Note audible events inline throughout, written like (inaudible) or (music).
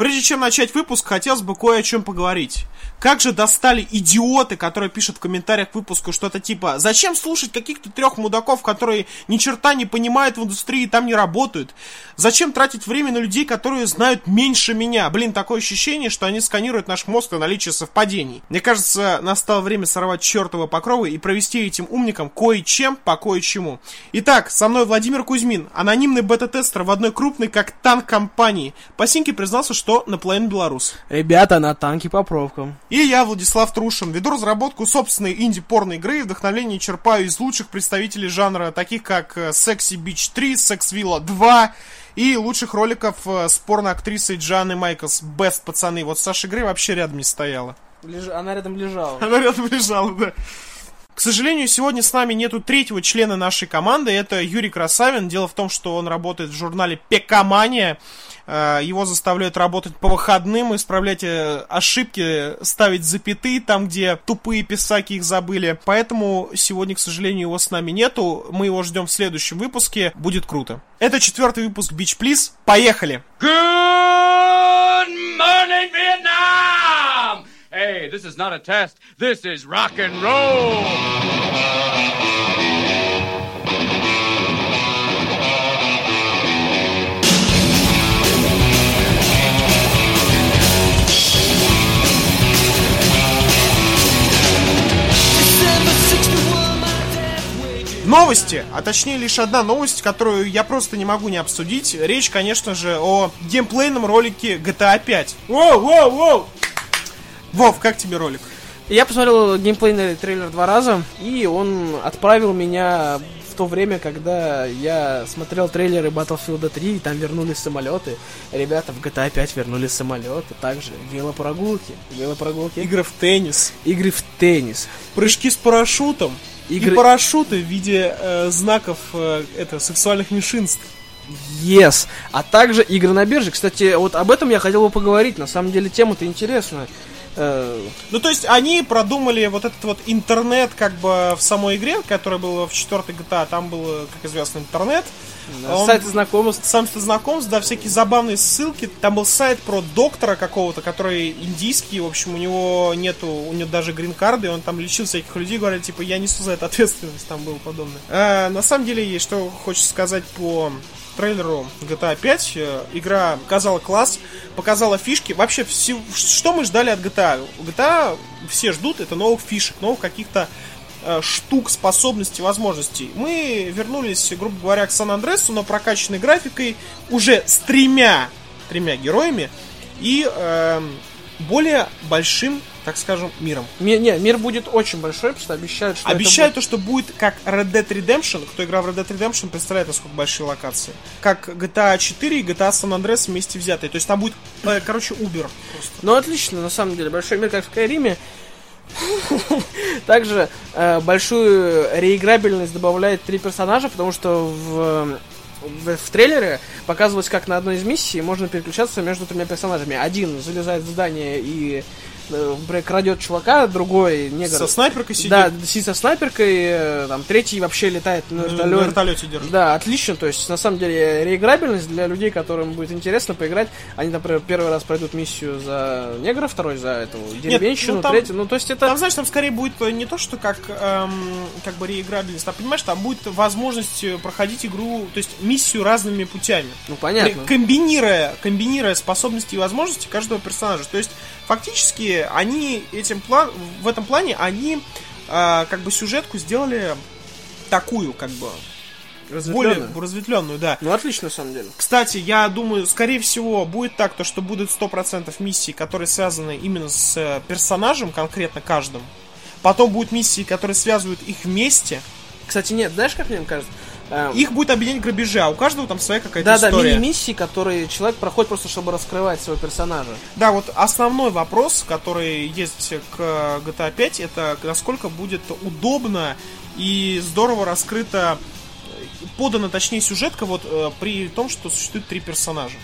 Прежде чем начать выпуск, хотелось бы кое о чем поговорить. Как же достали идиоты, которые пишут в комментариях к выпуску что-то типа «Зачем слушать каких-то трех мудаков, которые ни черта не понимают в индустрии и там не работают? Зачем тратить время на людей, которые знают меньше меня?» Блин, такое ощущение, что они сканируют наш мозг на наличие совпадений. Мне кажется, настало время сорвать чертовы покровы и провести этим умникам кое-чем по кое-чему. Итак, со мной Владимир Кузьмин, анонимный бета-тестер в одной крупной как танк компании. Пасинки признался, что наполовину белорус. Ребята, на танке по пробкам. И я, Владислав Трушин, веду разработку собственной инди-порной игры и вдохновление черпаю из лучших представителей жанра, таких как э, Sexy Beach 3, Sex Villa 2 и лучших роликов э, с порно-актрисой Джаны Майклс. Бест, пацаны. Вот Саша игры вообще рядом не стояла. Леж... Она рядом лежала. Она рядом лежала, да. К сожалению, сегодня с нами нету третьего члена нашей команды. Это Юрий Красавин. Дело в том, что он работает в журнале Пекомания. Э, его заставляют работать по выходным, исправлять э, ошибки, ставить запятые там, где тупые писаки их забыли. Поэтому сегодня, к сожалению, его с нами нету. Мы его ждем в следующем выпуске. Будет круто. Это четвертый выпуск Beach Please. Поехали! Good morning, Vietnam! Hey, this is not a test. This is rock and roll. Новости, а точнее лишь одна новость, которую я просто не могу не обсудить. Речь, конечно же, о геймплейном ролике GTA 5. Воу, воу, воу! Вов, как тебе ролик? Я посмотрел геймплейный трейлер два раза, и он отправил меня в то время, когда я смотрел трейлеры Battlefield 3, и там вернулись самолеты. Ребята в GTA 5 вернули самолеты, также велопрогулки, велопрогулки, Игры в теннис, игры в теннис, прыжки с парашютом игры... и парашюты в виде э, знаков э, это, сексуальных меньшинств. Yes. А также игры на бирже. Кстати, вот об этом я хотел бы поговорить. На самом деле тема-то интересная. Э, Ну, то есть они продумали вот этот вот интернет как бы в самой игре, которая была в четвертой GTA, там был, как известно, интернет. Он- Сайты знакомств. Сам ты знакомств, да, всякие забавные ссылки. Там был сайт про доктора какого-то, который индийский, в общем, у него нету, у него даже грин-карды, он там лечил всяких людей, говорят, типа, я несу за это ответственность, там было подобное. Э, на самом деле, есть что хочется сказать по трейлеру GTA 5. Э, Игра показала класс, показала фишки. Вообще, все, что мы ждали от GTA? GTA все ждут, это новых фишек, новых каких-то штук, способностей, возможностей. Мы вернулись, грубо говоря, к Сан-Андресу, но прокачанной графикой, уже с тремя, тремя героями и эм, более большим, так скажем, миром. Ми- не, мир будет очень большой, потому что обещают, что Обещают то, что будет как Red Dead Redemption. Кто играл в Red Dead Redemption, представляет, насколько большие локации. Как GTA 4 и GTA San Andreas вместе взятые. То есть там будет, э, короче, Uber просто. Ну, отлично, на самом деле. Большой мир, как в Скайриме. (laughs) Также э, большую реиграбельность добавляет три персонажа, потому что в, в, в трейлере показывалось, как на одной из миссий можно переключаться между тремя персонажами. Один залезает в здание и э, например, крадет чувака, другой негр. Со снайперкой сидит. Да, сидит со снайперкой, э, там, третий вообще летает на на вертолете. вертолете держит. Да, отлично. То есть, на самом деле, реиграбельность для людей, которым будет интересно поиграть. Они, например, первый раз пройдут миссию за негра, второй за эту деревенщину, ну там- третий. Ну, то есть это. Там, знаешь, там скорее будет э, не то, что как, эм, как бы реиграбельность, а понимаешь, там будет возможность э, проходить игру, то есть миссию разными путями. Ну, понятно. Комбинируя, комбинируя способности и возможности каждого персонажа. То есть, фактически, они этим план, в этом плане, они э, как бы сюжетку сделали такую, как бы, более разветвленную, да. Ну, отлично, на самом деле. Кстати, я думаю, скорее всего, будет так, то, что будут 100% миссий, которые связаны именно с э, персонажем, конкретно каждым. Потом будут миссии, которые связывают их вместе. Кстати, нет, знаешь, как мне кажется? Э, Их будет объединять грабежи, а у каждого там своя какая-то Да, история. мини-миссии, которые человек проходит просто, чтобы раскрывать своего персонажа. Да, вот основной вопрос, который есть к GTA 5, это насколько будет удобно и здорово раскрыта, подана, точнее, сюжетка вот э, при том, что существует три персонажа.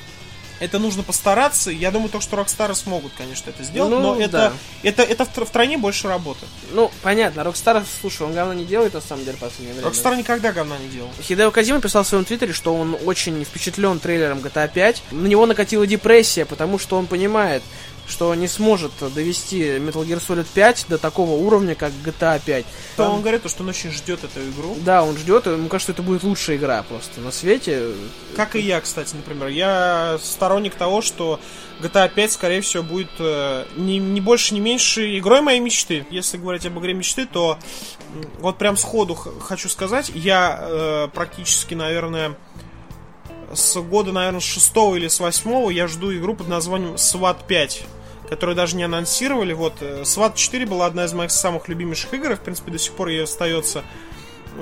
Это нужно постараться. Я думаю, то, что Rockstar смогут, конечно, это сделать, Ну, но это, да. это, это в, тр- в тройне больше работы. Ну, понятно, Rockstar, слушай, он говно не делает, на самом деле, в последнее время. Rockstar никогда говна не делал. Хидео Кадима писал в своем твиттере, что он очень впечатлен трейлером GTA 5. На него накатила депрессия, потому что он понимает, что не сможет довести Metal Gear Solid 5 до такого уровня, как GTA 5. То Там- он говорит, то, что он очень ждет эту игру. Да, он ждет, и ему кажется, что это будет лучшая игра просто на свете. Как и я, кстати, например. Я сторонник того, что GTA 5, скорее всего, будет э, не, не больше, не меньше игрой моей мечты. Если говорить об игре мечты, то вот прям сходу хочу сказать, я э, практически, наверное, с года, наверное, с шестого или с восьмого я жду игру под названием SWAT 5 которую даже не анонсировали. Вот, э, SWAT 4 была одна из моих самых любимейших игр, и, в принципе, до сих пор ей остается.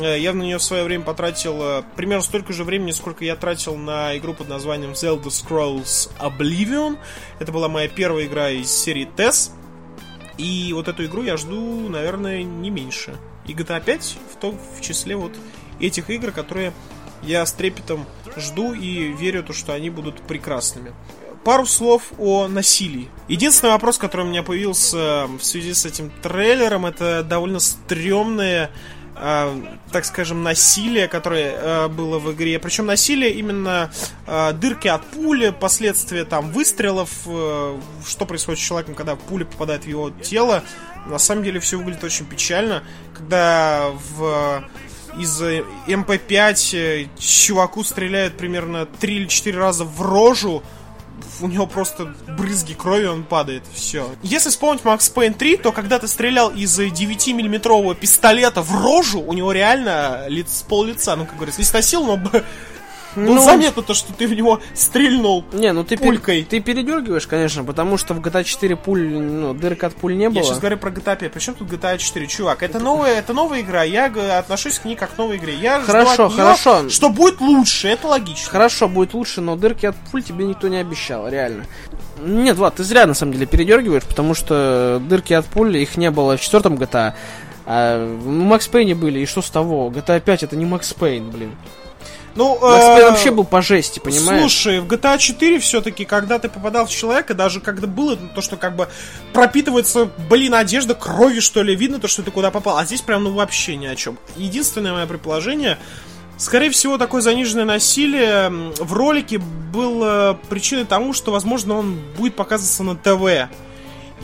Э, Я на нее в свое время потратил э, примерно столько же времени, сколько я тратил на игру под названием Zelda Scrolls Oblivion. Это была моя первая игра из серии TES. И вот эту игру я жду, наверное, не меньше. И GTA 5 в том в числе вот этих игр, которые я с трепетом жду и верю, то, что они будут прекрасными. Пару слов о насилии. Единственный вопрос, который у меня появился в связи с этим трейлером, это довольно стрёмное э, так скажем, насилие, которое э, было в игре. Причем насилие именно э, дырки от пули, последствия там выстрелов, э, что происходит с человеком, когда пуля попадает в его тело. На самом деле все выглядит очень печально, когда в из MP5 э, чуваку стреляют примерно 3 или 4 раза в рожу, у него просто брызги крови, он падает, все. Если вспомнить Max Payne 3, то когда ты стрелял из 9-миллиметрового пистолета в рожу, у него реально лиц, пол лица, ну, как говорится, не сносил, но было Ну, заметно то, что ты в него стрельнул. Не, ну ты, пер- Пулькой. ты передергиваешь, конечно, потому что в GTA 4 пуль, ну, дырок от пуль не было. Я сейчас говорю про GTA 5. Причем тут GTA 4? Чувак, это новая, это новая игра. Я отношусь к ней как к новой игре. Я жду Хорошо, от неё, хорошо. Что будет лучше, это логично. Хорошо, будет лучше, но дырки от пуль тебе никто не обещал, реально. Нет, Влад, ты зря на самом деле передергиваешь, потому что дырки от пуль, их не было в четвертом GTA. А в Макс Пейне были, и что с того? GTA 5 это не Макс Пейн, блин. Ну, Макс э, вообще был по жести, понимаешь? Слушай, в GTA 4 все-таки, когда ты попадал в человека, даже когда было то, что как бы пропитывается, блин, одежда кровью, что ли, видно то, что ты куда попал. А здесь прям, ну, вообще ни о чем. Единственное мое предположение, скорее всего, такое заниженное насилие в ролике было причиной тому, что, возможно, он будет показываться на ТВ.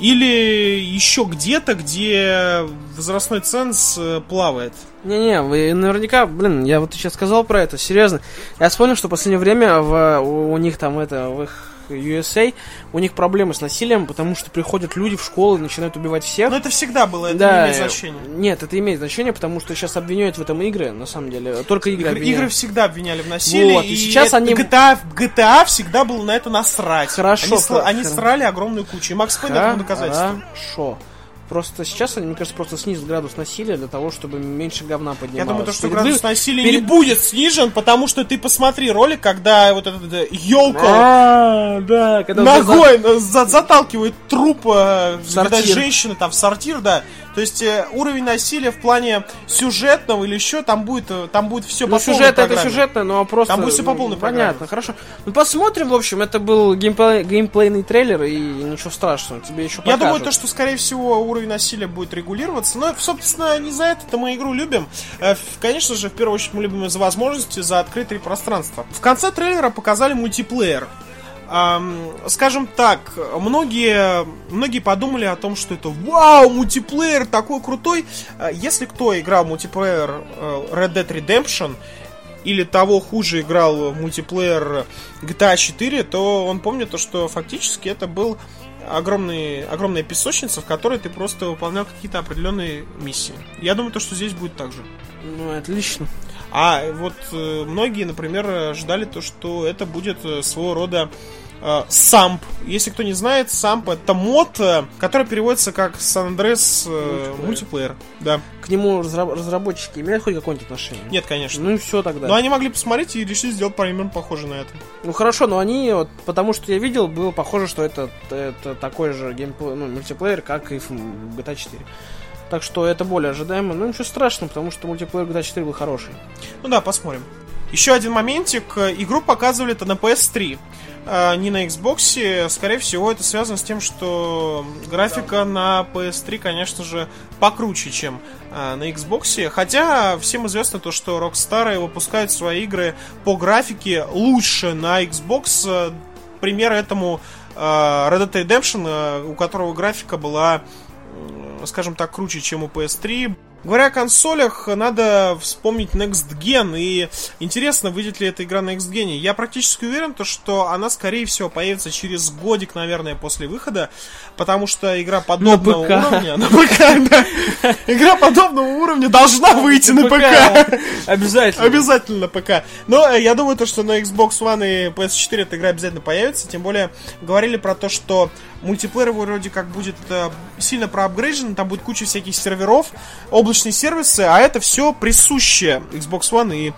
Или еще где-то, где возрастной ценз э, плавает. Не-не, вы наверняка, блин, я вот сейчас сказал про это, серьезно. Я вспомнил, что в последнее время в, у, у них там это, в их USA, у них проблемы с насилием, потому что приходят люди в школу и начинают убивать всех. Но это всегда было, это да, не имеет значения. Нет, это имеет значение, потому что сейчас обвиняют в этом игры, на самом деле. Только игры Игры, обвиняют. игры всегда обвиняли в насилии. Вот, и сейчас это они- GTA, GTA всегда было на это насрать. Хорошо, Они, сла- хо- они срали огромную кучу. И Макс Пейн этому доказательство. Хорошо. Просто сейчас они, мне кажется, просто снизят градус насилия для того, чтобы меньше говна поднималось. Я думаю, то, что Перед градус вы- насилия перед- не будет снижен, потому что ты посмотри ролик, когда вот этот елка А, да, когда ногой за- заталкивает труп э, видать, женщины там в сортир, да. То есть э, уровень насилия в плане сюжетного или еще там будет, э, там будет все Ну, по полной сюжет это программе. сюжетно, но просто... Там будет всё по полной ну. Понятно, хорошо. Ну, посмотрим, в общем, это был геймплей, геймплейный трейлер, и ничего страшного, тебе еще Я покажут. думаю, то, что, скорее всего, уровень насилия будет регулироваться. Но, собственно, не за это-то мы игру любим. Э, Конечно же, в первую очередь мы любим за возможности, за открытые пространства. В конце трейлера показали мультиплеер. Скажем так, многие, многие подумали о том, что это вау, мультиплеер такой крутой. Э, Если кто играл мультиплеер э, Red Dead Redemption, или того хуже играл мультиплеер GTA 4, то он помнит то, что фактически это был огромный, огромная песочница, в которой ты просто выполнял какие-то определенные миссии. Я думаю, то, что здесь будет так же. Ну, отлично. А вот э, многие, например, ждали то, что это будет э, своего рода э, самп. Если кто не знает, самп это мод, который переводится как San Andreas Мультиплеер. мультиплеер. Да. К нему разра- разработчики имеют хоть какое-нибудь отношение? Нет, конечно. Ну и все тогда. Но они могли посмотреть и решили сделать примерно похоже на это. Ну хорошо, но они, вот, потому что я видел, было похоже, что это, это такой же геймплей, ну, мультиплеер, как и в GTA 4. Так что это более ожидаемо. Ну ничего страшного, потому что мультиплеер GTA 4 был хороший. Ну да, посмотрим. Еще один моментик. Игру показывали-то на PS3. а, ни на Xbox. Скорее всего, это связано с тем, что графика на PS3, конечно же, покруче, чем а, на Xbox. Хотя всем известно то, что Rockstar выпускают свои игры по графике лучше на Xbox. Пример этому а, Red Dead Redemption, у которого графика была, скажем так, круче, чем у PS3. Говоря о консолях, надо вспомнить Next Gen, и интересно, выйдет ли эта игра на Next Gen. Я практически уверен, то, что она, скорее всего, появится через годик, наверное, после выхода, потому что игра подобного уровня... На ПК, да. Игра подобного уровня должна выйти на ПК. Обязательно. Обязательно на ПК. Но э, я думаю, то, что на Xbox One и PS4 эта игра обязательно появится. Тем более, говорили про то, что мультиплеер вроде как будет э, сильно проапгрейжен, там будет куча всяких серверов, облачные сервисы, а это все присуще Xbox One и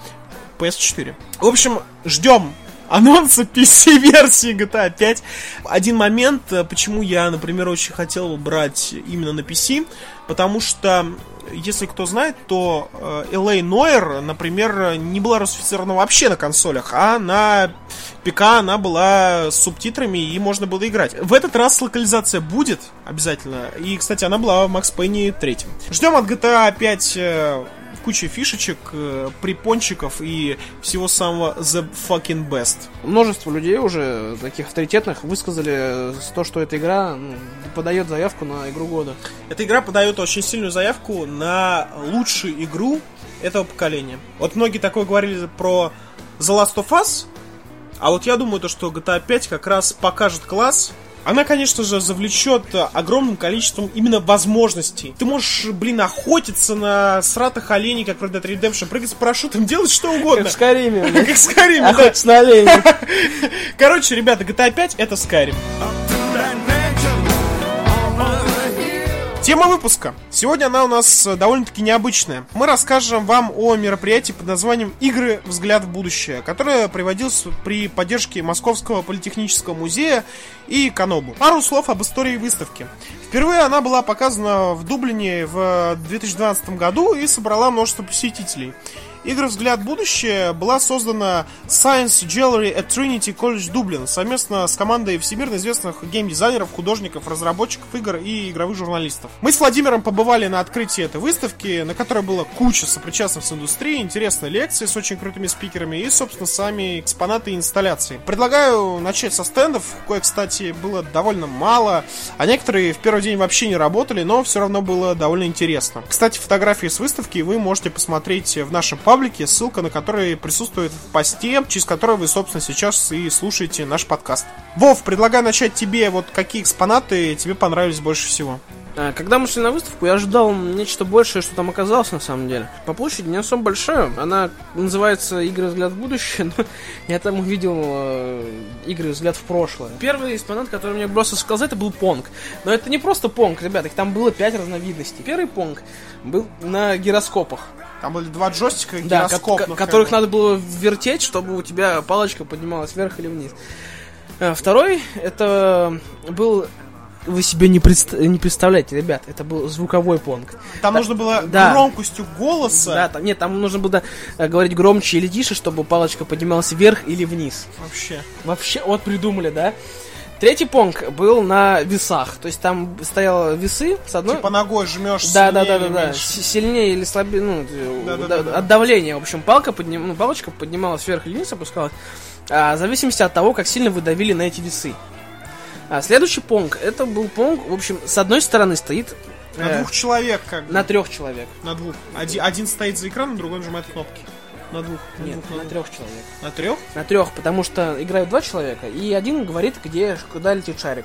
PS4. В общем, ждем анонса PC-версии GTA 5. Один момент, э, почему я, например, очень хотел брать именно на PC, потому что если кто знает, то э, LA Noir, например, не была русифицирована вообще на консолях, а на ПК она была с субтитрами и можно было играть. В этот раз локализация будет обязательно. И, кстати, она была в Max Payne 3. Ждем от GTA 5 э, куча фишечек, э, припончиков и всего самого the fucking best. Множество людей уже, таких авторитетных, высказали то, что эта игра ну, подает заявку на игру года. Эта игра подает очень сильную заявку на лучшую игру этого поколения. Вот многие такое говорили про The Last of Us, а вот я думаю, то, что GTA 5 как раз покажет класс. Она, конечно же, завлечет огромным количеством именно возможностей. Ты можешь, блин, охотиться на сратых оленей, как в Red Dead Redemption, прыгать с парашютом, делать что угодно. Как в Скайриме. (laughs) Как в Skyrim, да. На оленей. (laughs) Короче, ребята, GTA 5 это Skyrim. Тема выпуска. Сегодня она у нас э, довольно-таки необычная. Мы расскажем вам о мероприятии под названием «Игры. Взгляд в будущее», которое приводилось при поддержке Московского политехнического музея и Канобу. Пару слов об истории выставки. Впервые она была показана в Дублине в 2012 году и собрала множество посетителей. Игры «Взгляд в будущее» была создана Science Gallery at Trinity College Dublin совместно с командой всемирно известных геймдизайнеров, художников, разработчиков игр и игровых журналистов. Мы с Владимиром побывали на открытии этой выставки, на которой было куча сопричастных с индустрией, интересные лекции с очень крутыми спикерами и, собственно, сами экспонаты и инсталляции. Предлагаю начать со стендов, кое, кстати, было довольно мало, а некоторые в первый день вообще не работали, но все равно было довольно интересно. Кстати, фотографии с выставки вы можете посмотреть в нашем паблике, ссылка на который присутствует в посте, через который вы, собственно, сейчас и слушаете наш подкаст. Вов, предлагаю начать тебе, вот какие экспонаты тебе понравились больше всего. А, Когда мы шли на выставку, я ожидал нечто большее, что там оказалось на самом деле. По площади не особо большая. Она называется «Игры. Взгляд в будущее», (laughs) но я там увидел э, «Игры. Взгляд в прошлое». Первый экспонат, который мне бросился в это был Понг. Но это не просто Понг, ребята, их там было пять разновидностей. Первый Понг был на гироскопах. Там были два джойстика Да, гироскоп, ко- ну, которых надо было вертеть, чтобы у тебя палочка поднималась вверх или вниз. А, Второй, это был... Вы себе не, предста- не представляете, ребят, это был звуковой понг. Там Да, нужно было да. громкостью голоса Да, там, нет, там нужно было э, говорить громче или тише, чтобы палочка поднималась вверх или вниз. вообще. Вообще, вот придумали, да? Третий понг был на весах, то есть там стояли весы с одной... Типа ногой жмешь Да, да, сильнее да, да, да. С- Сильнее или слабее, ну, э, Да, да, да- да, да. от давления. В общем, палка подним, ну, палочка поднималась вверх или вниз, опускалась. А, в зависимости от того, как сильно вы давили на эти весы. А, следующий понг, это был понг, в общем, с одной стороны стоит На э, двух человек, как бы. на трех человек. На двух. Один, один стоит за экраном, другой нажимает кнопки. На двух. На Нет, двух, на на, двух. трех человек. На трех? На трех, потому что играют два человека, и один говорит, где, куда летит шарик.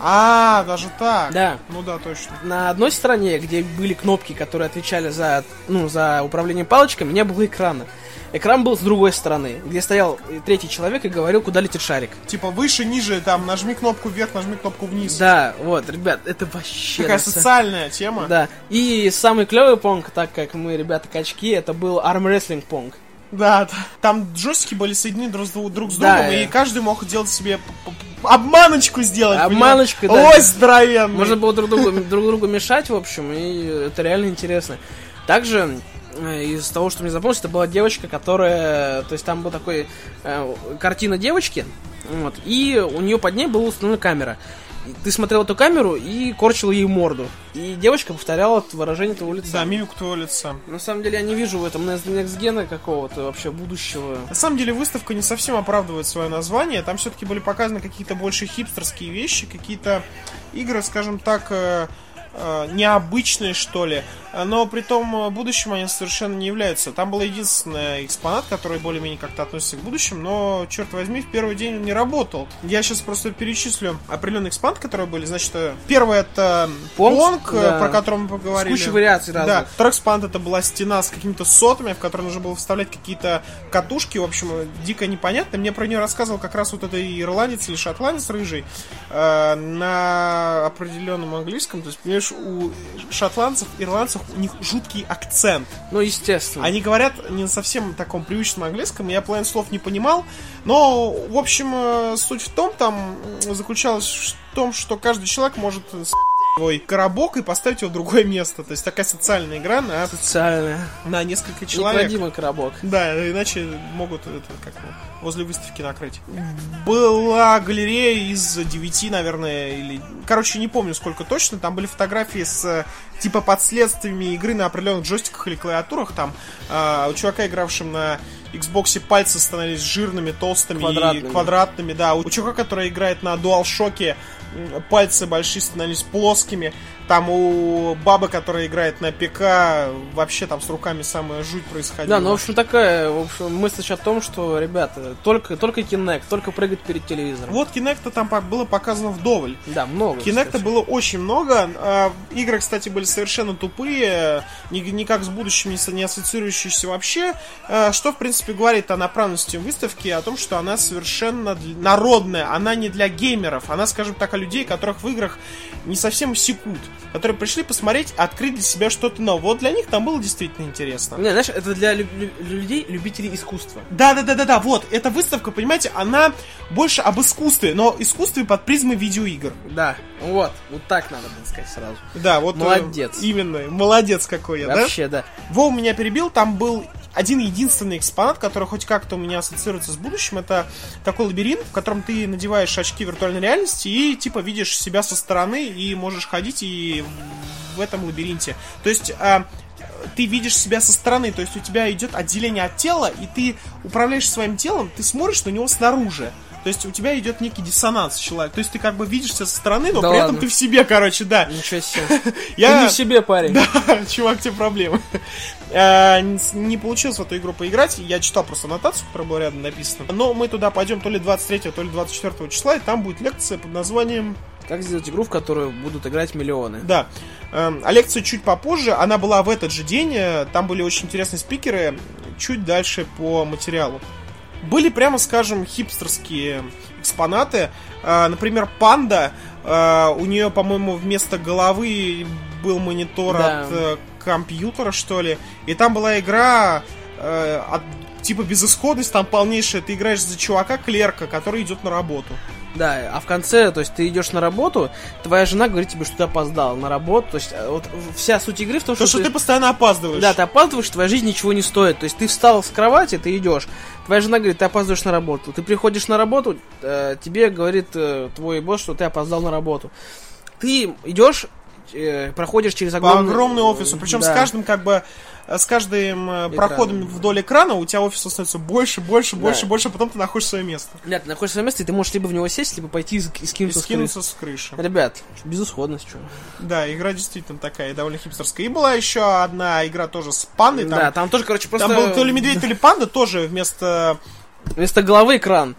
А, даже так. Да. Ну да, точно. На одной стороне, где были кнопки, которые отвечали за, ну, за управление палочками, не было экрана. Экран был с другой стороны, где стоял третий человек и говорил, куда летит шарик. Типа выше, ниже, там, нажми кнопку вверх, нажми кнопку вниз. Да, вот, ребят, это вообще... Такая са- социальная тема. Да. И самый клевый понг, так как мы, ребята, качки, это был армрестлинг понг. Да. Там джойстики были соединены друг с, друг с Да, другом, э. и каждый мог делать себе обманочку сделать. Обманочку, понимаешь? да. Ой, здоровенный. Можно было друг другу, друг другу мешать, в общем, и это реально интересно. Также из того, что мне запомнилось, это была девочка, которая... То есть там была такой э, картина девочки, Вот. И у нее под ней была установлена камера. И ты смотрел эту камеру и корчил ей морду. И девочка повторяла выражение твоего лица. Да, мимику твоего лица. На самом деле я не вижу в этом некстгена какого-то вообще будущего. На самом деле выставка не совсем оправдывает свое название. Там все-таки были показаны какие-то больше хипстерские вещи, какие-то игры, скажем так, э, э, необычные, что ли. Но при том э, будущем они совершенно не являются. Там был единственный экспонат, который более-менее как-то относится к будущему, но, черт возьми, в первый день он не работал. Я сейчас просто перечислю определенные экспонаты, которые были. Значит, э, первый это Понг, э, да. про который мы С поговорили. кучей вариаций Да, разных. второй экспонат это была стена с какими-то сотами, в которые нужно было вставлять какие-то катушки. В общем, дико непонятно. Мне про нее рассказывал как раз вот этот ирландец или шотландец рыжий э, на определенном английском. То есть, понимаешь, у шотландцев, ирландцев у них жуткий акцент. Ну, естественно. Они говорят не на совсем таком привычном английском, я половину слов не понимал, но, в общем, э, суть в том, там заключалась в том, что каждый человек может с свой коробок и поставить его в другое место. То есть такая социальная игра на, Социальная. на несколько человек. Некладимый коробок. Да, иначе могут это, как возле выставки накрыть. Была галерея из 9, наверное, или... Короче, не помню сколько точно. Там были фотографии с э, типа последствиями игры на определенных джойстиках или клавиатурах. Там а, у чувака, игравшим на Xbox, пальцы становились жирными, толстыми Квадратными. и квадратными. Да, у чувака, который играет на DualShock, пальцы большие становились плоскими. Там у бабы, которая играет на ПК, вообще там с руками самая жуть происходила. Да, ну, в общем, такая, в общем, мысль о том, что, ребята, только, только Kinect, только прыгать перед телевизором. Вот Кинекта там было показано вдоволь. Да, много. Кстати. было очень много. А, Игры, кстати, были совершенно тупые, ни- никак с будущим не, со- не ассоциирующиеся вообще. А, Что, в принципе, говорит о направленности выставки, о том, что она совершенно народная, она не для геймеров, она, скажем так, о людей, которых в играх не совсем секут, которые пришли посмотреть, открыть для себя что-то новое. Вот для них там было действительно интересно. Не, знаешь, это для лю- лю- людей, любителей искусства. Да, да, да, да, да, вот, эта выставка, понимаете, она больше об искусстве, но искусстве под призмой видеоигр. Да, вот, вот так надо было сказать сразу. Да, вот. э, Молодец. именно, молодец какой я, да? Вообще, да. Вова меня перебил, там был один единственный экспонат, который хоть как-то у меня ассоциируется с будущим, это такой лабиринт, в котором ты надеваешь очки виртуальной реальности и типа видишь себя со стороны и можешь ходить и в этом лабиринте. То есть а, ты видишь себя со стороны, то есть у тебя идет отделение от тела, и ты управляешь своим телом, ты смотришь на него снаружи. То есть у тебя идет некий диссонанс человек. То есть ты как бы видишь себя со стороны, но Да при ладно. этом ты в себе, короче, да. Ничего себе. (laughs) Я... Ты не в себе, парень. (laughs) Да, чувак, тебе проблемы. Э, Не получилось в эту игру поиграть. Я читал просто аннотацию, которая была рядом написана. Но мы туда пойдем то ли 23, то ли 24 числа, и там будет лекция под названием... Как сделать игру, в которую будут играть миллионы? Да. Эм, А лекция чуть попозже. Она была в этот же день. э, Там были очень интересные спикеры. Чуть дальше по материалу. Были, прямо скажем, хипстерские экспонаты. Э, Например, панда. У нее, по-моему, вместо головы был монитор Да. от компьютера, что ли. И там была игра э, от типа безысходность, там полнейшая. Ты играешь за чувака, клерка, который идет на работу. Да, а в конце, то есть ты идешь на работу, твоя жена говорит тебе, что ты опоздал на работу. То есть э, вот вся суть игры в том, То, что, что ты постоянно опаздываешь. Да, ты опаздываешь, твоя жизнь ничего не стоит. То есть ты встал с кровати, ты идешь. Твоя жена говорит, ты опаздываешь на работу. Ты приходишь на работу, э, тебе говорит э, твой босс, что ты опоздал на работу. Ты идешь, э, проходишь через по огромный... огромному офису. Причем Да. с каждым как бы э, с каждым э, проходом вдоль экрана у тебя офис становится больше, больше, больше, Да. больше, а потом ты находишь свое место. Да, ты находишься в месте, и ты можешь либо в него сесть, либо пойти и и И скинуться с крыши. скинуться с крыши. Ребят, безысходность, что. Да, игра действительно такая довольно хипстерская. И была еще одна игра тоже с пандой. Там, Да, там тоже, короче, просто... там был то ли медведь, то ли панда тоже вместо... Вместо головы экран.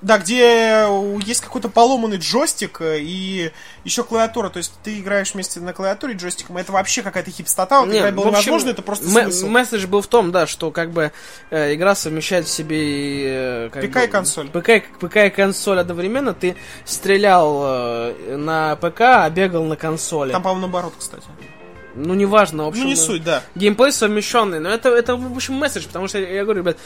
Да, где у- есть какой-то поломанный джойстик э, и еще клавиатура. То есть ты играешь вместе на клавиатуре джойстиком. Это вообще какая-то хипстота. Вот Не, играть было в общем, невозможно, это просто смысл. Месседж был в том, да, что как бы э, игра совмещает в себе э, ПК бы, и консоль. ПК, ПК и консоль одновременно. Ты стрелял э, на ПК, а бегал на консоли. Там, по-моему, наоборот, кстати. Ну, неважно, в общем. Ну, не э, суть, да. Геймплей совмещенный, но это, это, в общем, месседж, потому что, я говорю, ребят,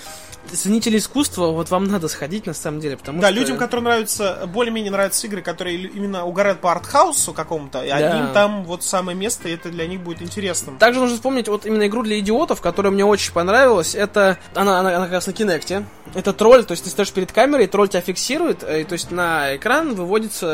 ценители искусства, вот вам надо сходить, на самом деле, потому Да, что... людям, которым нравятся, более-менее нравятся игры, которые именно угорают по артхаусу какому-то, и Да. одним там вот самое место, и это для них будет интересным. Также нужно вспомнить вот именно игру для идиотов, которая мне очень понравилась. Это она, она, она как раз на Кинекте. Это тролль, то есть ты стоишь перед камерой, тролль тебя фиксирует, э, и, то есть на экран выводится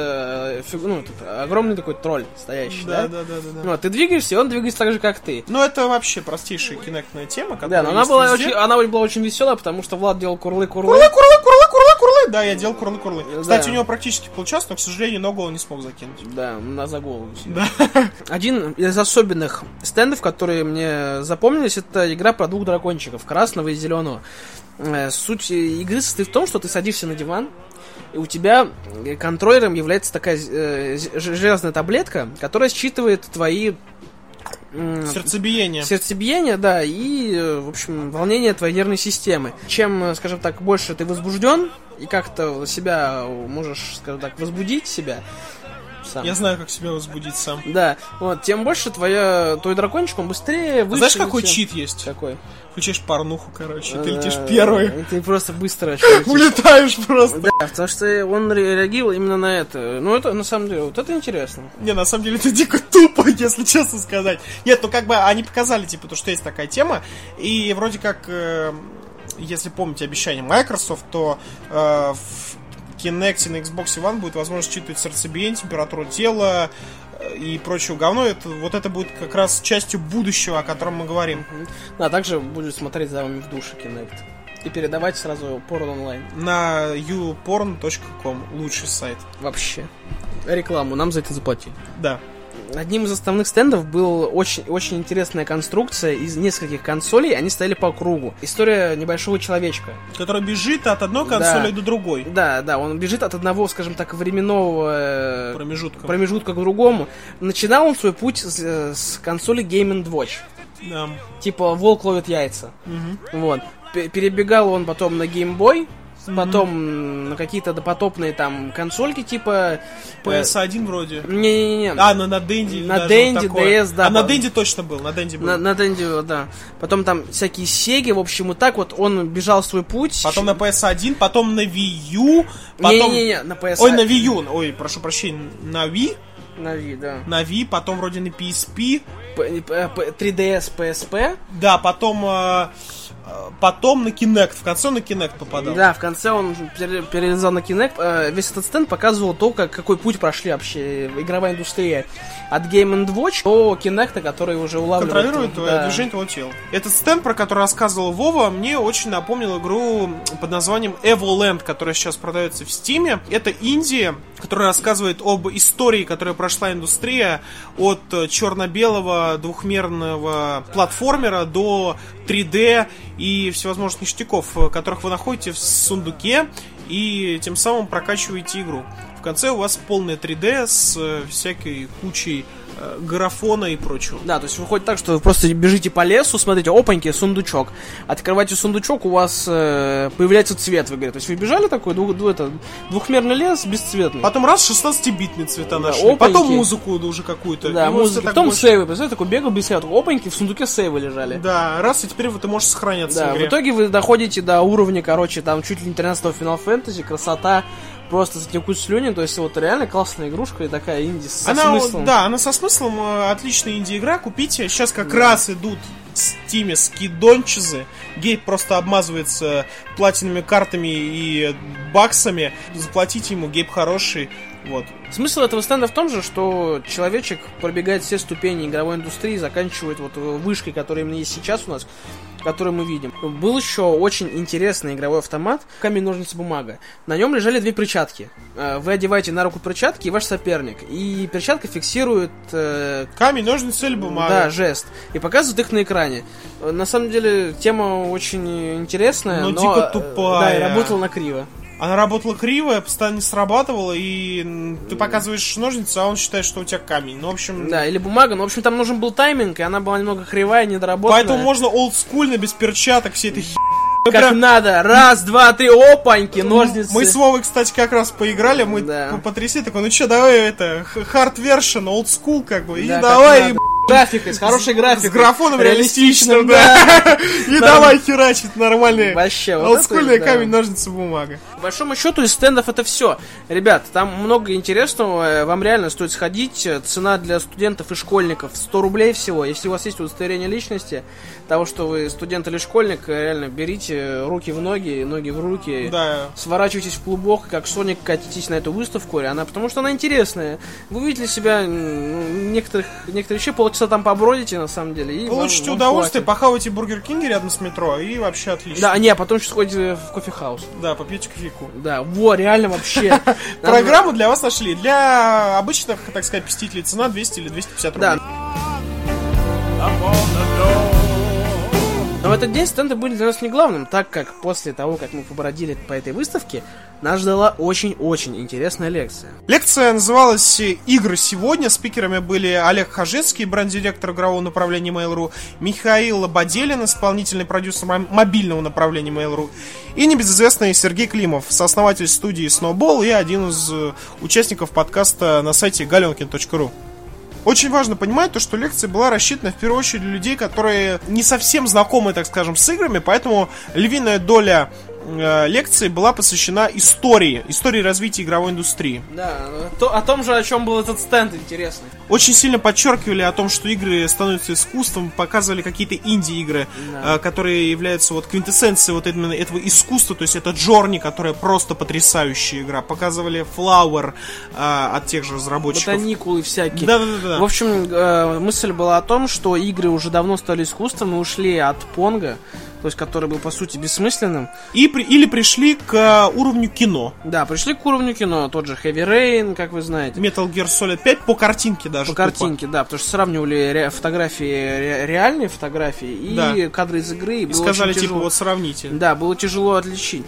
э, ну, огромный такой тролль стоящий, да? Да, да, да, да. да. Вот, ты двигаешься, и он двигается так же, как ты. Ну, это вообще простейшая кинектная тема, Да, которая но она была, везде. очень, она была очень веселая, потому что Влад делал курлы-курлы. Курлы, курлы, курлы, курлы, курлы. Да, я делал курлы, курлы. Да. Кстати, у него практически получалось, но, к сожалению, ногу он не смог закинуть. Да, на за голову. Да. (laughs) Один из особенных стендов, которые мне запомнились, это игра про двух дракончиков, красного и зеленого. Э, Суть игры состоит в том, что ты садишься на диван, и у тебя э, контроллером является такая э, железная таблетка, которая считывает твои Сердцебиение. сердцебиение, да, и, э, в общем, волнение твоей нервной системы. Чем, э, скажем так, больше ты возбужден и как-то себя можешь, скажем так, возбудить себя сам. Я знаю, как себя возбудить сам. Да, вот, тем больше твоя, твой дракончик, он быстрее А выше. Знаешь, какой чит есть? Какой? Включаешь порнуху, короче, ты Э, летишь первый. и Ты просто быстро. (laughs) Улетаешь просто. Да, потому что он ре- реагировал именно на это. Ну, это, на самом деле, вот это интересно. Не, на самом деле это дико тупо, (laughs) если честно сказать. Нет, ну как бы они показали, типа, то, что есть такая тема, и вроде как, э, если помните обещание Microsoft, то э, в Kinect на Xbox One будет возможность считывать сердцебиение, температуру тела э, и прочее говно. Это, вот это будет как раз частью будущего, о котором мы говорим. Да, а также будет смотреть за вами в душе Kinect. И передавать сразу порно онлайн. На youporn.com лучший сайт. Вообще. Рекламу, нам за это заплатили. Да. Одним из основных стендов был очень, очень интересная конструкция из нескольких консолей, они стояли по кругу. История небольшого человечка. Который бежит от одной консоли до другой. Да, да, он бежит от одного, скажем так, временного э, Промежутка. промежутка к другому. Начинал он свой путь с, э, с консоли Game Watch. Да. Типа волк ловит яйца. Вот. П- Перебегал он потом на Game Boy, потом на какие-то допотопные там консольки типа... э, PS1 вроде. Не-не-не. А, на, на Денди. На Денди, вот. DS, да, А на Денди точно был, на Денди был. На, на Денди, да. Потом там всякие сеги, в общем, вот так вот он бежал свой путь. Потом на PS1, потом на Wii U, потом... Не-не-не, на PS... Ой, на Wii U, ой, прошу прощения, на Wii, На Wii, да. на Wii, потом вроде на PSP, П- п- п- 3DS, PSP. да, потом, э, э, потом на Kinect, в конце на Kinect попадал. Да, в конце он пере- перелезал на Kinect. Э, Весь этот стенд показывал то, как, какой путь прошли вообще игровая индустрия. От Game Watch до Kinect, который уже улавливает... контролирует твое да. движение твоего тела. Этот стенд, про который рассказывал Вова, мне очень напомнил игру под названием Evoland, которая сейчас продается в Стиме. Это Индия, которая рассказывает об истории, которая прошла индустрия от э, черно-белого двухмерного платформера до 3D и всевозможных ништяков, э, которых вы находите в сундуке и тем самым прокачиваете игру. В конце у вас полное 3D с э, всякой кучей графона и прочего. Да, то есть выходит так, что вы просто бежите по лесу, смотрите, опаньки, сундучок. Открываете сундучок, у вас э, появляется цвет в игре. То есть вы бежали такой, двух, дву- это, двухмерный лес бесцветный. Потом раз 16-битные цвета Да, нашли. опаньки. Потом музыку уже какую-то. да, музыка. Потом больше. сейвы, представляете, такой бегал без сейва, опаньки, в сундуке сейвы лежали. Да, раз, и теперь вот ты можешь сохраняться Да, в игре. в итоге вы доходите до уровня, короче, там чуть ли не 13-го Final Fantasy, красота, просто затекут слюни, то есть вот реально классная игрушка и такая инди со она, смыслом. да, она со смыслом, э, отличная инди-игра, купите. Сейчас как раз идут в Стиме скидончизы. Гейб просто обмазывается платиновыми картами и баксами. Заплатите ему, Гейб хороший. Вот. Смысл этого стенда в том же, что человечек пробегает все ступени игровой индустрии, заканчивает вот вышкой, которая именно есть сейчас у нас, которую мы видим. Был еще очень интересный игровой автомат, камень, ножницы, бумага. На нем лежали две перчатки. Э, Вы одеваете на руку перчатки и ваш соперник. И перчатка фиксирует э, Камень, ножницы или бумага. Да, жест. И показывают их на экране. Э, На самом деле, тема очень интересная, Но но... дико э, тупая. Да, и работала на криво. Она работала криво, постоянно не срабатывала, и ты показываешь ножницы, а он считает, что у тебя камень. Ну, в общем, Да, или бумага. Ну, в общем, там нужен был тайминг, и она была немного кривая, недоработанная. поэтому можно олдскульно, без перчаток, все это хи... Как надо. Раз, два, три, опаньки, ножницы. Мы с Вовой, кстати, как раз поиграли, мы Да. по- потрясли, такой, ну что, давай это, hard version, old school, как бы, и как давай, надо. Графикой, с хорошей С графикой. графоном реалистичным, Реалистичным, да. И (laughs) давай херачить нормальные. Вообще, вот Олдскульные камень, ножницы, бумага. По большому счету из стендов это все. Ребят, там много интересного, э, вам реально стоит сходить. Э, Цена для студентов и школьников 100 рублей всего. Если у вас есть удостоверение личности, того, что вы студент или школьник, э, реально берите руки в ноги, ноги в руки. Да. Сворачивайтесь в клубок, как Соник, катитесь на эту выставку, она, потому что она интересная. Вы увидите себя м, некоторых, некоторые вещи, полчаса там побродите, на самом деле. И вам- Получите вам удовольствие, хватит. похавайте Бургер Кинги рядом с метро, и вообще отлично. Да, не, а потом еще сходите в кофехаус. Да, попьете кофейку. Да, во, реально вообще. (laughs) Программу для вас нашли. Для обычных, так сказать, посетителей цена 200 или 250 рублей. Да. Но в этот день стенды были для нас не главным, так как после того, как мы побродили по этой выставке, нас ждала очень-очень интересная лекция. Лекция называлась «Игры сегодня». Спикерами были Олег Хажинский, бренд-директор игрового направления Mail.ru, Михаил Лободелин, исполнительный продюсер мо- мобильного направления Mail.ru, и небезызвестный Сергей Климов, сооснователь студии Snowball и один из э, участников подкаста на сайте galenkin.ru. Очень важно понимать то, что лекция была рассчитана в первую очередь для людей, которые не совсем знакомы, так скажем, с играми, поэтому львиная доля лекции была посвящена истории, истории развития игровой индустрии. Да, то- о том же, о чем был этот стенд интересный. Очень сильно подчеркивали о том, что игры становятся искусством, показывали какие-то инди-игры, Да. э, которые являются вот квинтэссенцией вот именно этого искусства, то есть это Джорни, которая просто потрясающая игра. Показывали Flower э, от тех же разработчиков. Ботаникулы всякие. Да-да-да. В общем, э, мысль была о том, что игры уже давно стали искусством и ушли от Понга, то есть который был по сути бессмысленным. И при- или пришли к э, уровню кино. Да, пришли к уровню кино, тот же Heavy Rain, как вы знаете. Metal Gear Solid 5 по картинке даже. По тупо. картинке, да, потому что сравнивали ре- фотографии, ре- реальные фотографии и Да. кадры из игры. И было сказали, типа, вот сравните. Да, было тяжело отличить.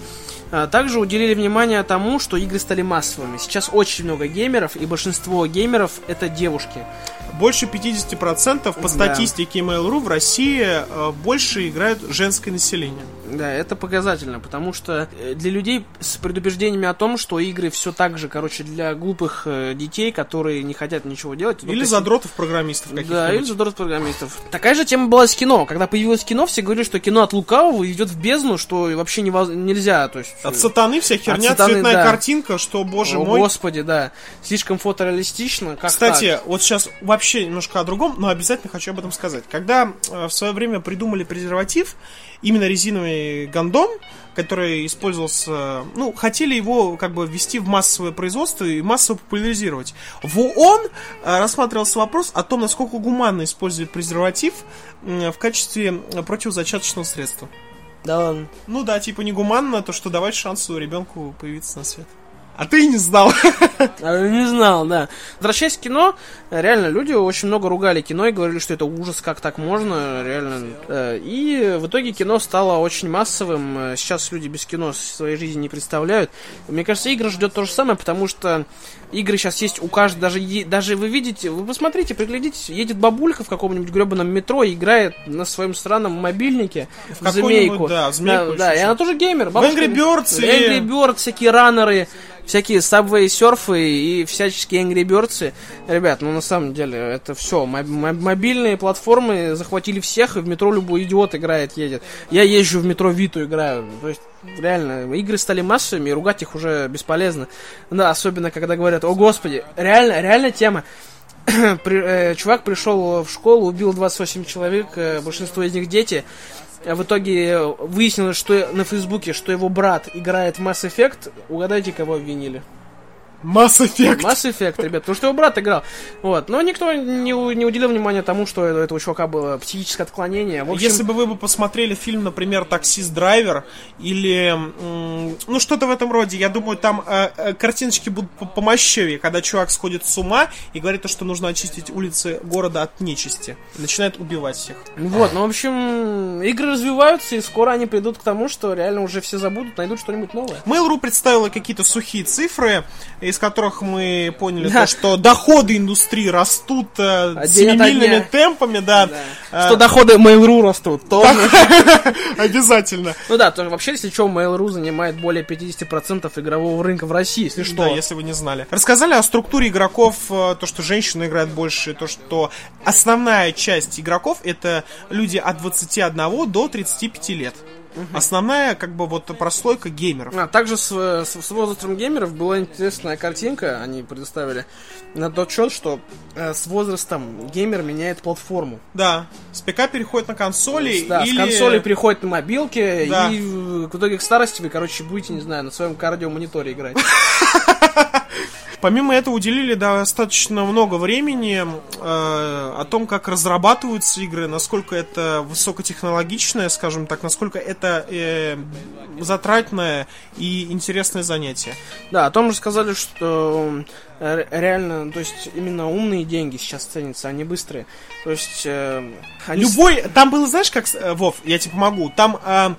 А, Также уделили внимание тому, что игры стали массовыми. Сейчас очень много геймеров, и большинство геймеров это девушки. Больше 50% по Да. статистике Mail.ru в России э, больше играют женское население. Да, это показательно, потому что э, для людей с предубеждениями о том, что игры все так же, короче, для глупых э, детей, которые не хотят ничего делать. Или только задротов-программистов каких-то. Да, или задрот программистов. Такая же тема была с кино. Когда появилось кино, все говорили, что кино от лукавого идет в бездну, что вообще невоз- нельзя. То есть, От сатаны вся херня, сатаны, цветная да. картинка, что, боже О, мой. господи, да. Слишком фотореалистично. Как Кстати, так? вот сейчас вообще немножко о другом, но обязательно хочу об этом сказать. Когда э, в свое время придумали презерватив, именно резиновый гондон, который использовался, ну, хотели его как бы ввести в массовое производство и массово популяризировать. В ООН э, рассматривался вопрос о том, насколько гуманно использовать презерватив в качестве противозачаточного средства. Да ладно. Ну да, типа негуманно, то что давать шансу ребенку появиться на свет. А ты и не знал. (laughs) А, Не знал, да. Возвращаясь к кино, реально, люди очень много ругали кино и говорили, что это ужас, как так можно, реально. Э, И в итоге кино стало очень массовым. Э, Сейчас люди без кино своей жизни не представляют. Мне кажется, игры ждет то же самое, потому что игры сейчас есть у каждого, даже, даже вы видите, вы посмотрите, приглядитесь, едет бабулька в каком-нибудь гребаном метро и играет на своем странном мобильнике в, какой-нибудь, змейку. да, в змейку Да, да, и она тоже геймер. бабушка- Angry Birds В Angry Birds, всякие раннеры, всякие Subway серфы и всяческие Angry Birds. Ребят, ну на самом деле это все. Мобильные платформы захватили всех, и в метро любой идиот играет, едет. Я езжу в метро Виту играю. То есть, реально, игры стали массовыми, и ругать их уже бесполезно. Да, особенно когда говорят, о господи, реально, реально тема. (clears throat) При- э, чувак пришел в школу, убил 28 человек, э, большинство из них дети. А в итоге выяснилось, что на Фейсбуке, что его брат играет в Mass Effect. Угадайте, кого обвинили? Mass Effect. Mass Effect, ребят, потому что его брат играл. Вот. Но никто не, не уделил внимания тому, что у этого чувака было психическое отклонение. В общем, Если бы вы бы посмотрели фильм, например, «Таксист Драйвер» или, ну, что-то в этом роде, я думаю, там э, э, картиночки будут по- помощевее, когда чувак сходит с ума и говорит, то, что нужно очистить улицы города от нечисти. Начинает убивать всех. Вот, ну, в общем, игры развиваются, и скоро они придут к тому, что реально уже все забудут, найдут что-нибудь новое. Mail.ru представила какие-то сухие цифры. Из которых мы поняли, то, что доходы индустрии растут э, семимильными темпами, да. Э, Что доходы Mail.ru растут, тоже. (laughs) Обязательно. Ну да, тоже вообще, если что, Mail.ru занимает более 50% игрового рынка в России, если что. Да, если вы не знали. Рассказали о структуре игроков, э, то, что женщины играют больше, то, что основная часть игроков это люди от 21 до 35 лет. Основная, как бы, вот прослойка геймеров. А также с, с, с возрастом геймеров была интересная картинка, они предоставили, на тот счет, что э, с возрастом геймер меняет платформу. Да, с ПК переходит на консоли Да, или... с консоли приходит на мобилке, Да. и в в итоге к старости вы, короче, будете, не знаю, на своем кардиомониторе играть. (laughs) Помимо этого уделили достаточно много времени э, о том, как разрабатываются игры, насколько это высокотехнологичное, скажем так, насколько это э, затратное и интересное занятие. Да, о том же сказали, что э, реально, то есть именно умные деньги сейчас ценятся, а не быстрые. То есть... э, они Любой, там было, знаешь, как, э, Вов, я тебе помогу, там, э,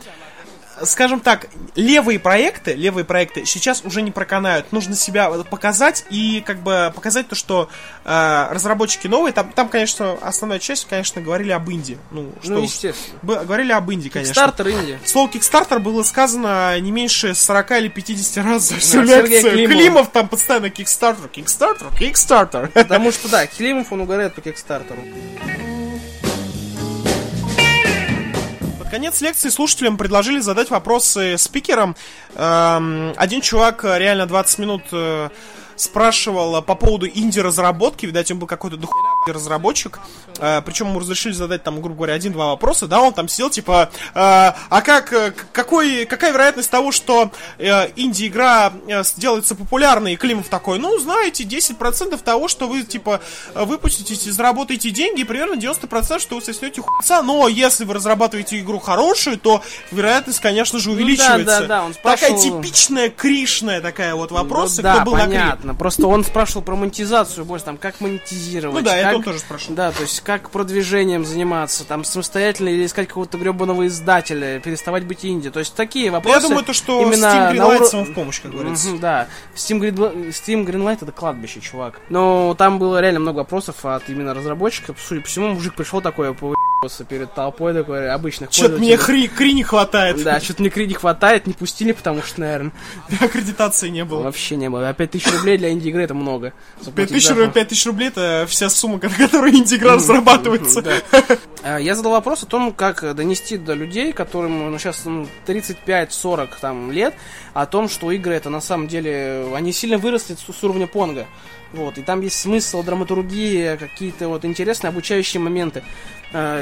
скажем так, левые проекты, левые проекты сейчас уже не проканают, нужно себя показать и как бы показать то, что э, разработчики новые, там, там, конечно, основная часть, конечно, говорили об Инди, ну, что Ну, уж. естественно. Б- говорили об Инди, конечно. Стартер Инди. Слово Kickstarter было сказано не меньше 40 или 50 раз за всю Да, лекцию. Климов. Климов там постоянно Kickstarter, Kickstarter, Kickstarter. Потому что, да, Климов, он угорает по Кикстартеру. Конец лекции слушателям предложили задать вопросы спикерам. Эм, Один чувак э, реально 20 минут э, спрашивал э, по поводу инди-разработки. Видать, он был какой-то дух разработчик. Э, Причем ему разрешили задать там, грубо говоря, один-два вопроса. Да, он там сидел, типа, э, а как, э, какой, какая вероятность того, что э, инди-игра э, сделается популярной? И Климов такой, ну, знаете, 10% того, что вы, типа, выпуститесь и заработаете деньги, и примерно 90% что вы соснете хуйца. Но если вы разрабатываете игру хорошую, то вероятность, конечно же, увеличивается. Ну да, да, он Такая спрашивал- типичная кришная такая вот вопрос, Ну да, кто был на клип. понятно. Просто он спрашивал про монетизацию больше, там, как монетизировать. Ну да, это как- тоже спрашивал. Да, то есть как продвижением заниматься, там, самостоятельно или искать какого-то гребаного издателя, переставать быть инди. То есть такие Я вопросы. думаю, то, что именно Steam Greenlight ему в помощь, как говорится. Мгм, да. Steam, Green... Steam Greenlight это кладбище, чувак. Но там было реально много вопросов от именно разработчиков. Судя по всему, мужик пришел такой, перед толпой такой обычных Что-то мне хри, кри не хватает. Да, что-то мне кри не хватает, не пустили, потому что, наверное, (laughs) Аккредитации не было. вообще не было. А 5000 рублей для инди-игры это много. 5000 Заплатить рублей, за- 5000 рублей это вся сумма, (laughs) на которую инди-игра разрабатывается. А, Я задал вопрос о том, как донести до людей, которым ну, сейчас ну, 35-40 там, лет, о том, что игры это на самом деле, они сильно выросли с, с уровня Понга. Вот, и там есть смысл, драматургия, какие-то вот интересные обучающие моменты.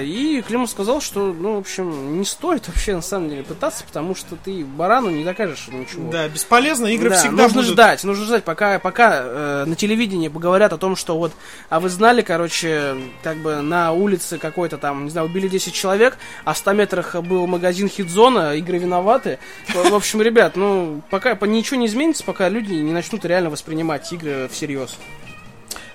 И Климов сказал, что, ну, в общем, не стоит вообще на самом деле пытаться, потому что ты барану не докажешь ничего. Да, бесполезно, игры Да, всегда нужно будут... ждать, нужно ждать, пока, пока э, на телевидении поговорят о том, что вот, а вы знали, короче, как бы на улице какой-то там, не знаю, убили 10 человек, а в 100 метрах был магазин Хитзона, игры виноваты. В общем, ребят, ну, пока по- ничего не изменится, пока люди не начнут реально воспринимать игры всерьез.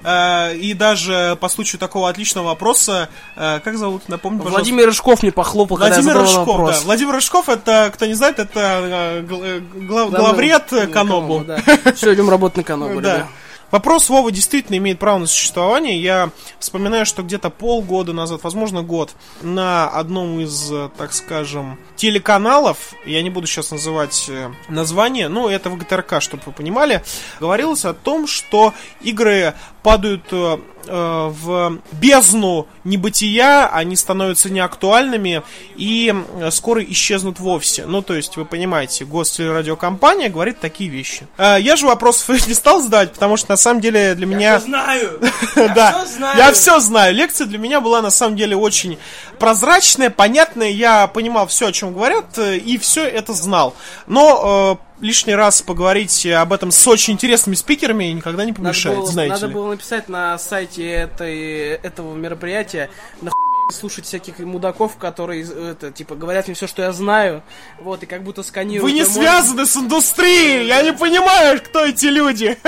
Э, И даже по случаю такого отличного вопроса, э, как зовут, напомню, пожалуйста. Владимир Рыжков мне похлопал, когда Владимир я задавал Рожков, вопрос. да. Владимир Рожков, это, кто не знает, это э, гл- глав- главред Канобу. Да. Все, идем работать на Канобу, Да. Вопрос Вова действительно имеет право на существование. Я вспоминаю, что где-то полгода назад, возможно год, на одном из, так скажем, телеканалов, я не буду сейчас называть название, но это в ГТРК, чтобы вы понимали, говорилось о том, что игры падают э, э, в бездну небытия, они становятся неактуальными и э, скоро исчезнут вовсе. Ну, то есть, вы понимаете, гостелерадиокомпания говорит такие вещи. Э, Я же вопросов (laughs) не стал задавать, потому что на самом деле для меня... знаю! (laughs) Да, всё знаю. я все знаю. Лекция для меня была на самом деле очень прозрачная, понятная. Я понимал все, о чем говорят, э, и все это знал. Но лишний раз поговорить об этом с очень интересными спикерами никогда не Надо помешает, было, знаете надо ли. было написать на сайте этой, этого мероприятия, на слушать всяких мудаков, которые, это, типа, говорят мне все, что я знаю, вот, и как будто сканируют... Вы не мой связаны с индустрией! Я не понимаю, кто эти люди!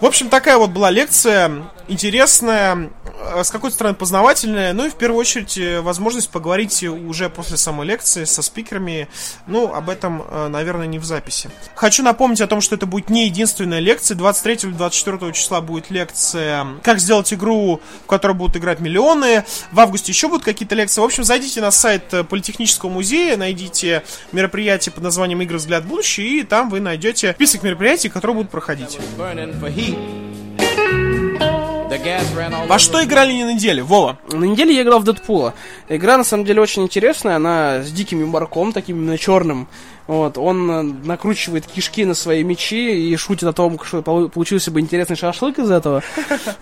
В общем, такая вот была лекция интересная. Э, с какой-то стороны познавательная, ну и в первую очередь э, возможность поговорить уже после самой лекции со спикерами. Ну, об этом, э, наверное, не в записи. Хочу напомнить о том, что это будет не единственная лекция. 23 или 24 числа будет лекция «Как сделать игру, в которой будут играть миллионы». В августе еще будут какие-то лекции. В общем, зайдите на сайт Политехнического музея, найдите мероприятие под названием «Игры. Взгляд в будущее», и там вы найдете список мероприятий, которые будут проходить. Во что играли на неделе, Вова? На неделе я играл в Дэдпула. Игра, на самом деле, очень интересная. Она с диким юморком, таким именно черным. Вот, он э, накручивает кишки на свои мечи и шутит о том, что получился бы интересный шашлык из этого. (laughs)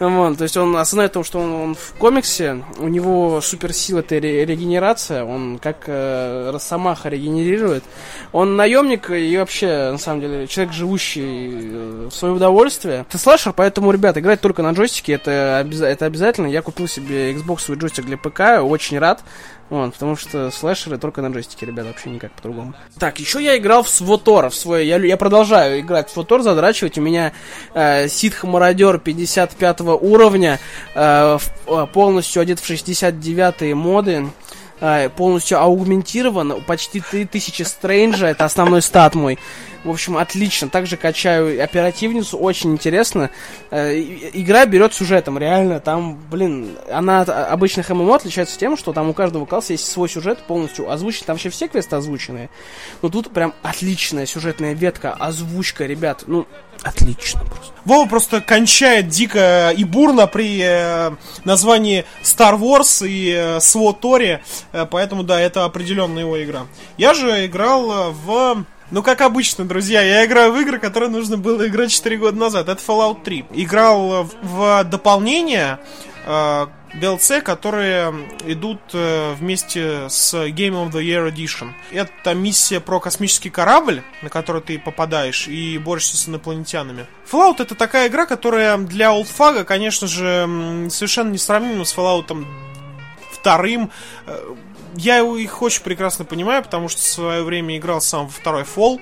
Вот, то есть он осознает том, что он, он в комиксе, у него суперсила это регенерация, он как э, Росомаха регенерирует. Он наемник и вообще, на самом деле, человек, живущий э, в свое удовольствие. Это слэшер, поэтому, ребят, играть только на джойстике, это, это обязательно. Я купил себе Xbox и джойстик для ПК, очень рад. Вот, потому что слэшеры только на джойстике, ребята, вообще никак по-другому. Так, еще я играл в Свотор, в свой, я, я продолжаю играть в Свотор, задрачивать. У меня э, Ситха Мародер 55 уровня, э, в, э, полностью одет в 69 моды. Э, полностью аугментирован, почти 3000 стрэнджа, это основной стат мой. В общем, отлично. Также качаю оперативницу, очень интересно. Э, игра берет сюжетом, реально. Там, блин, она от обычных ММО отличается тем, что там у каждого класса есть свой сюжет полностью озвучен. Там вообще все квесты озвученные. Но тут прям отличная сюжетная ветка, озвучка, ребят. Ну, отлично просто. Вова просто кончает дико и бурно при э, названии Star Wars и э, э, поэтому да, это определенная его игра. Я же играл в ну, как обычно, друзья, я играю в игры, которые нужно было играть 4 года назад. Это Fallout 3. Играл в, в дополнение э, DLC, которые идут э, вместе с Game of the Year Edition. Это миссия про космический корабль, на который ты попадаешь и борешься с инопланетянами. Fallout это такая игра, которая для олдфага, конечно же, совершенно несравнима с Fallout вторым э, я их очень прекрасно понимаю, потому что в свое время играл сам во второй Fall.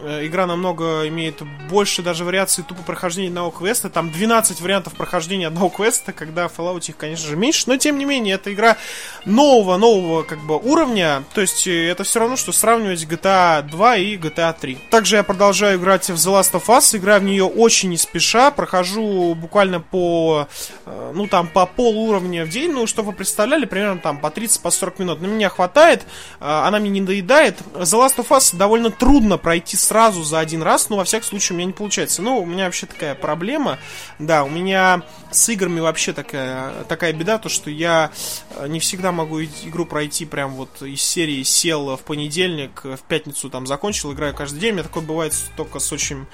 Э, игра намного имеет больше даже вариаций тупо прохождения одного квеста. Там 12 вариантов прохождения одного квеста, когда в Fallout их, конечно же, меньше. Но, тем не менее, это игра нового-нового как бы уровня. То есть, э, это все равно, что сравнивать GTA 2 и GTA 3. Также я продолжаю играть в The Last of Us. Играю в нее очень не спеша. Прохожу буквально по, э, ну, там, по пол уровня в день. Ну, чтобы вы представляли, примерно там по 30-40 по минут. На меня хватает. Она мне не доедает. The Last of Us довольно трудно пройти сразу за один раз, но во всяком случае у меня не получается. Ну, у меня вообще такая проблема. Да, у меня с играми вообще такая, такая беда, то что я э, не всегда могу игру пройти прям вот из серии сел в понедельник, в пятницу там закончил, играю каждый день. У меня такое бывает только с очень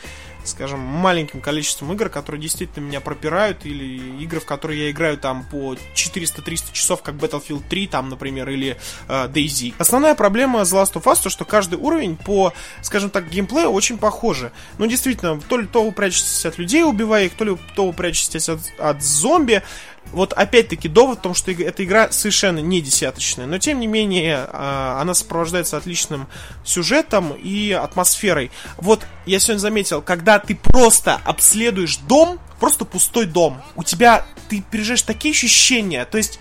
скажем, маленьким количеством игр, которые действительно меня пропирают, или игры, в которые я играю там по 400-300 часов, как Battlefield 3, там, например, или э, DayZ. Основная проблема The Last of Us, то, что каждый уровень по, скажем так, геймплею очень похожи. Ну, действительно, то ли то вы прячетесь от людей, убивая их, то ли то вы прячетесь от, от зомби, вот опять-таки довод в том, что эта игра совершенно не десяточная, но тем не менее а, она сопровождается отличным сюжетом и атмосферой. Вот я сегодня заметил, когда ты просто обследуешь дом, просто пустой дом, у тебя ты переживаешь такие ощущения, то есть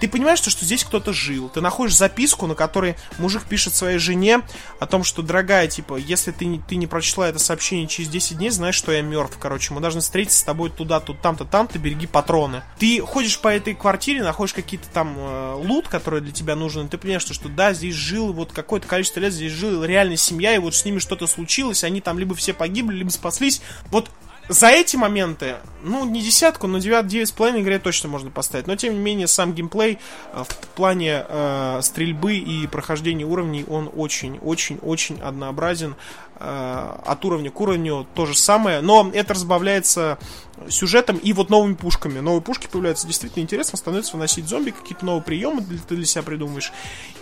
ты понимаешь, что, что здесь кто-то жил. Ты находишь записку, на которой мужик пишет своей жене о том, что, дорогая, типа, если ты не, ты не прочла это сообщение через 10 дней, знаешь, что я мертв, короче. Мы должны встретиться с тобой туда, тут, там-то, там-то, береги патроны. Ты ходишь по этой квартире, находишь какие-то там э, лут, которые для тебя нужны, ты понимаешь, что, что да, здесь жил вот какое-то количество лет, здесь жила реальная семья, и вот с ними что-то случилось, они там либо все погибли, либо спаслись. Вот за эти моменты, ну, не десятку, но 9, 9,5 игре точно можно поставить. Но, тем не менее, сам геймплей э, в плане э, стрельбы и прохождения уровней, он очень-очень-очень однообразен. Э, от уровня к уровню то же самое, но это разбавляется сюжетом и вот новыми пушками. Новые пушки появляются действительно интересно, становится выносить зомби, какие-то новые приемы ты для себя придумаешь.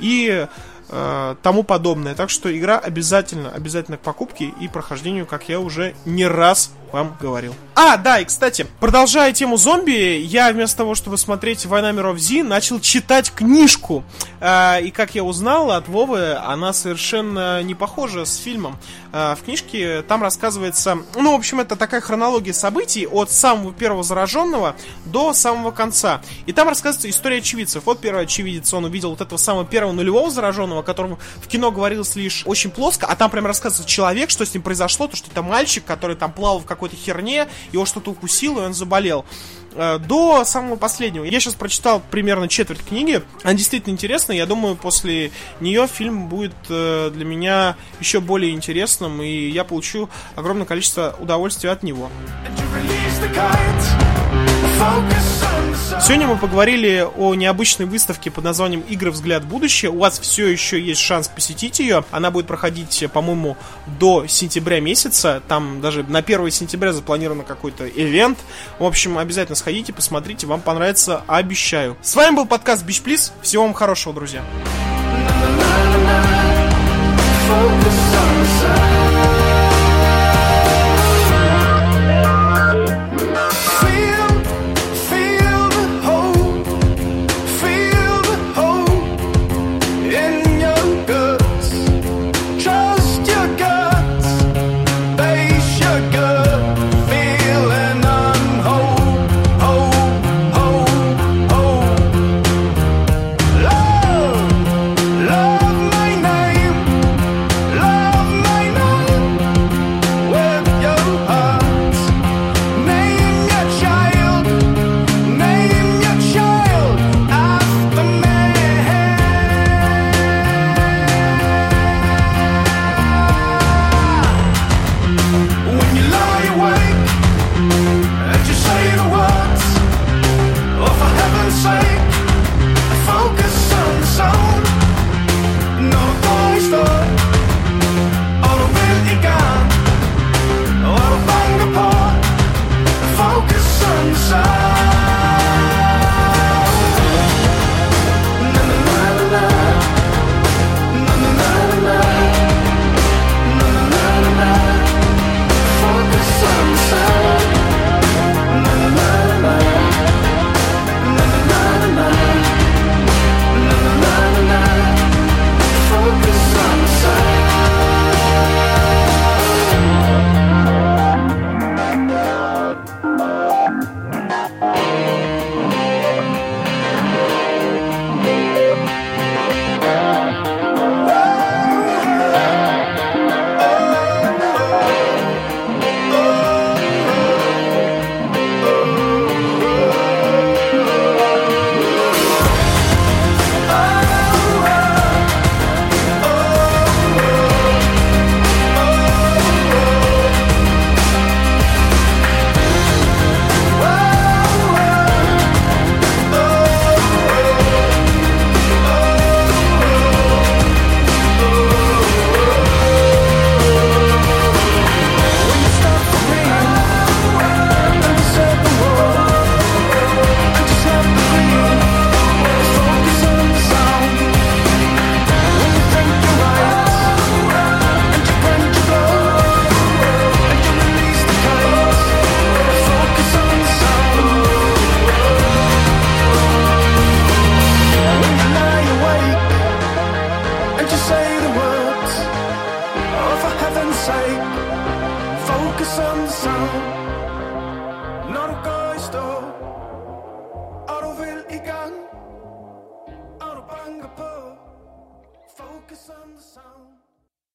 И э, тому подобное. Так что игра обязательно, обязательно к покупке и прохождению, как я уже не раз вам говорил. А, да, и кстати, продолжая тему зомби, я вместо того, чтобы смотреть Война миров Зи, начал читать книжку. Э, и как я узнал от Вовы, она совершенно не похожа с фильмом. Э, в книжке там рассказывается, ну, в общем, это такая хронология событий от самого первого зараженного до самого конца. И там рассказывается история очевидцев. Вот первый очевидец, он увидел вот этого самого первого нулевого зараженного, которому в кино говорилось лишь очень плоско, а там прям рассказывается человек, что с ним произошло, то, что это мальчик, который там плавал в какой-то херне, его что-то укусило, и он заболел э, до самого последнего. Я сейчас прочитал примерно четверть книги. Она действительно интересная. Я думаю, после нее фильм будет э, для меня еще более интересным, и я получу огромное количество удовольствия от него. Сегодня мы поговорили о необычной выставке под названием «Игры. Взгляд в будущее». У вас все еще есть шанс посетить ее. Она будет проходить, по-моему, до сентября месяца. Там даже на 1 сентября запланирован какой-то ивент. В общем, обязательно сходите, посмотрите. Вам понравится, обещаю. С вами был подкаст Beach Please. Всего вам хорошего, друзья. Focus on the sun.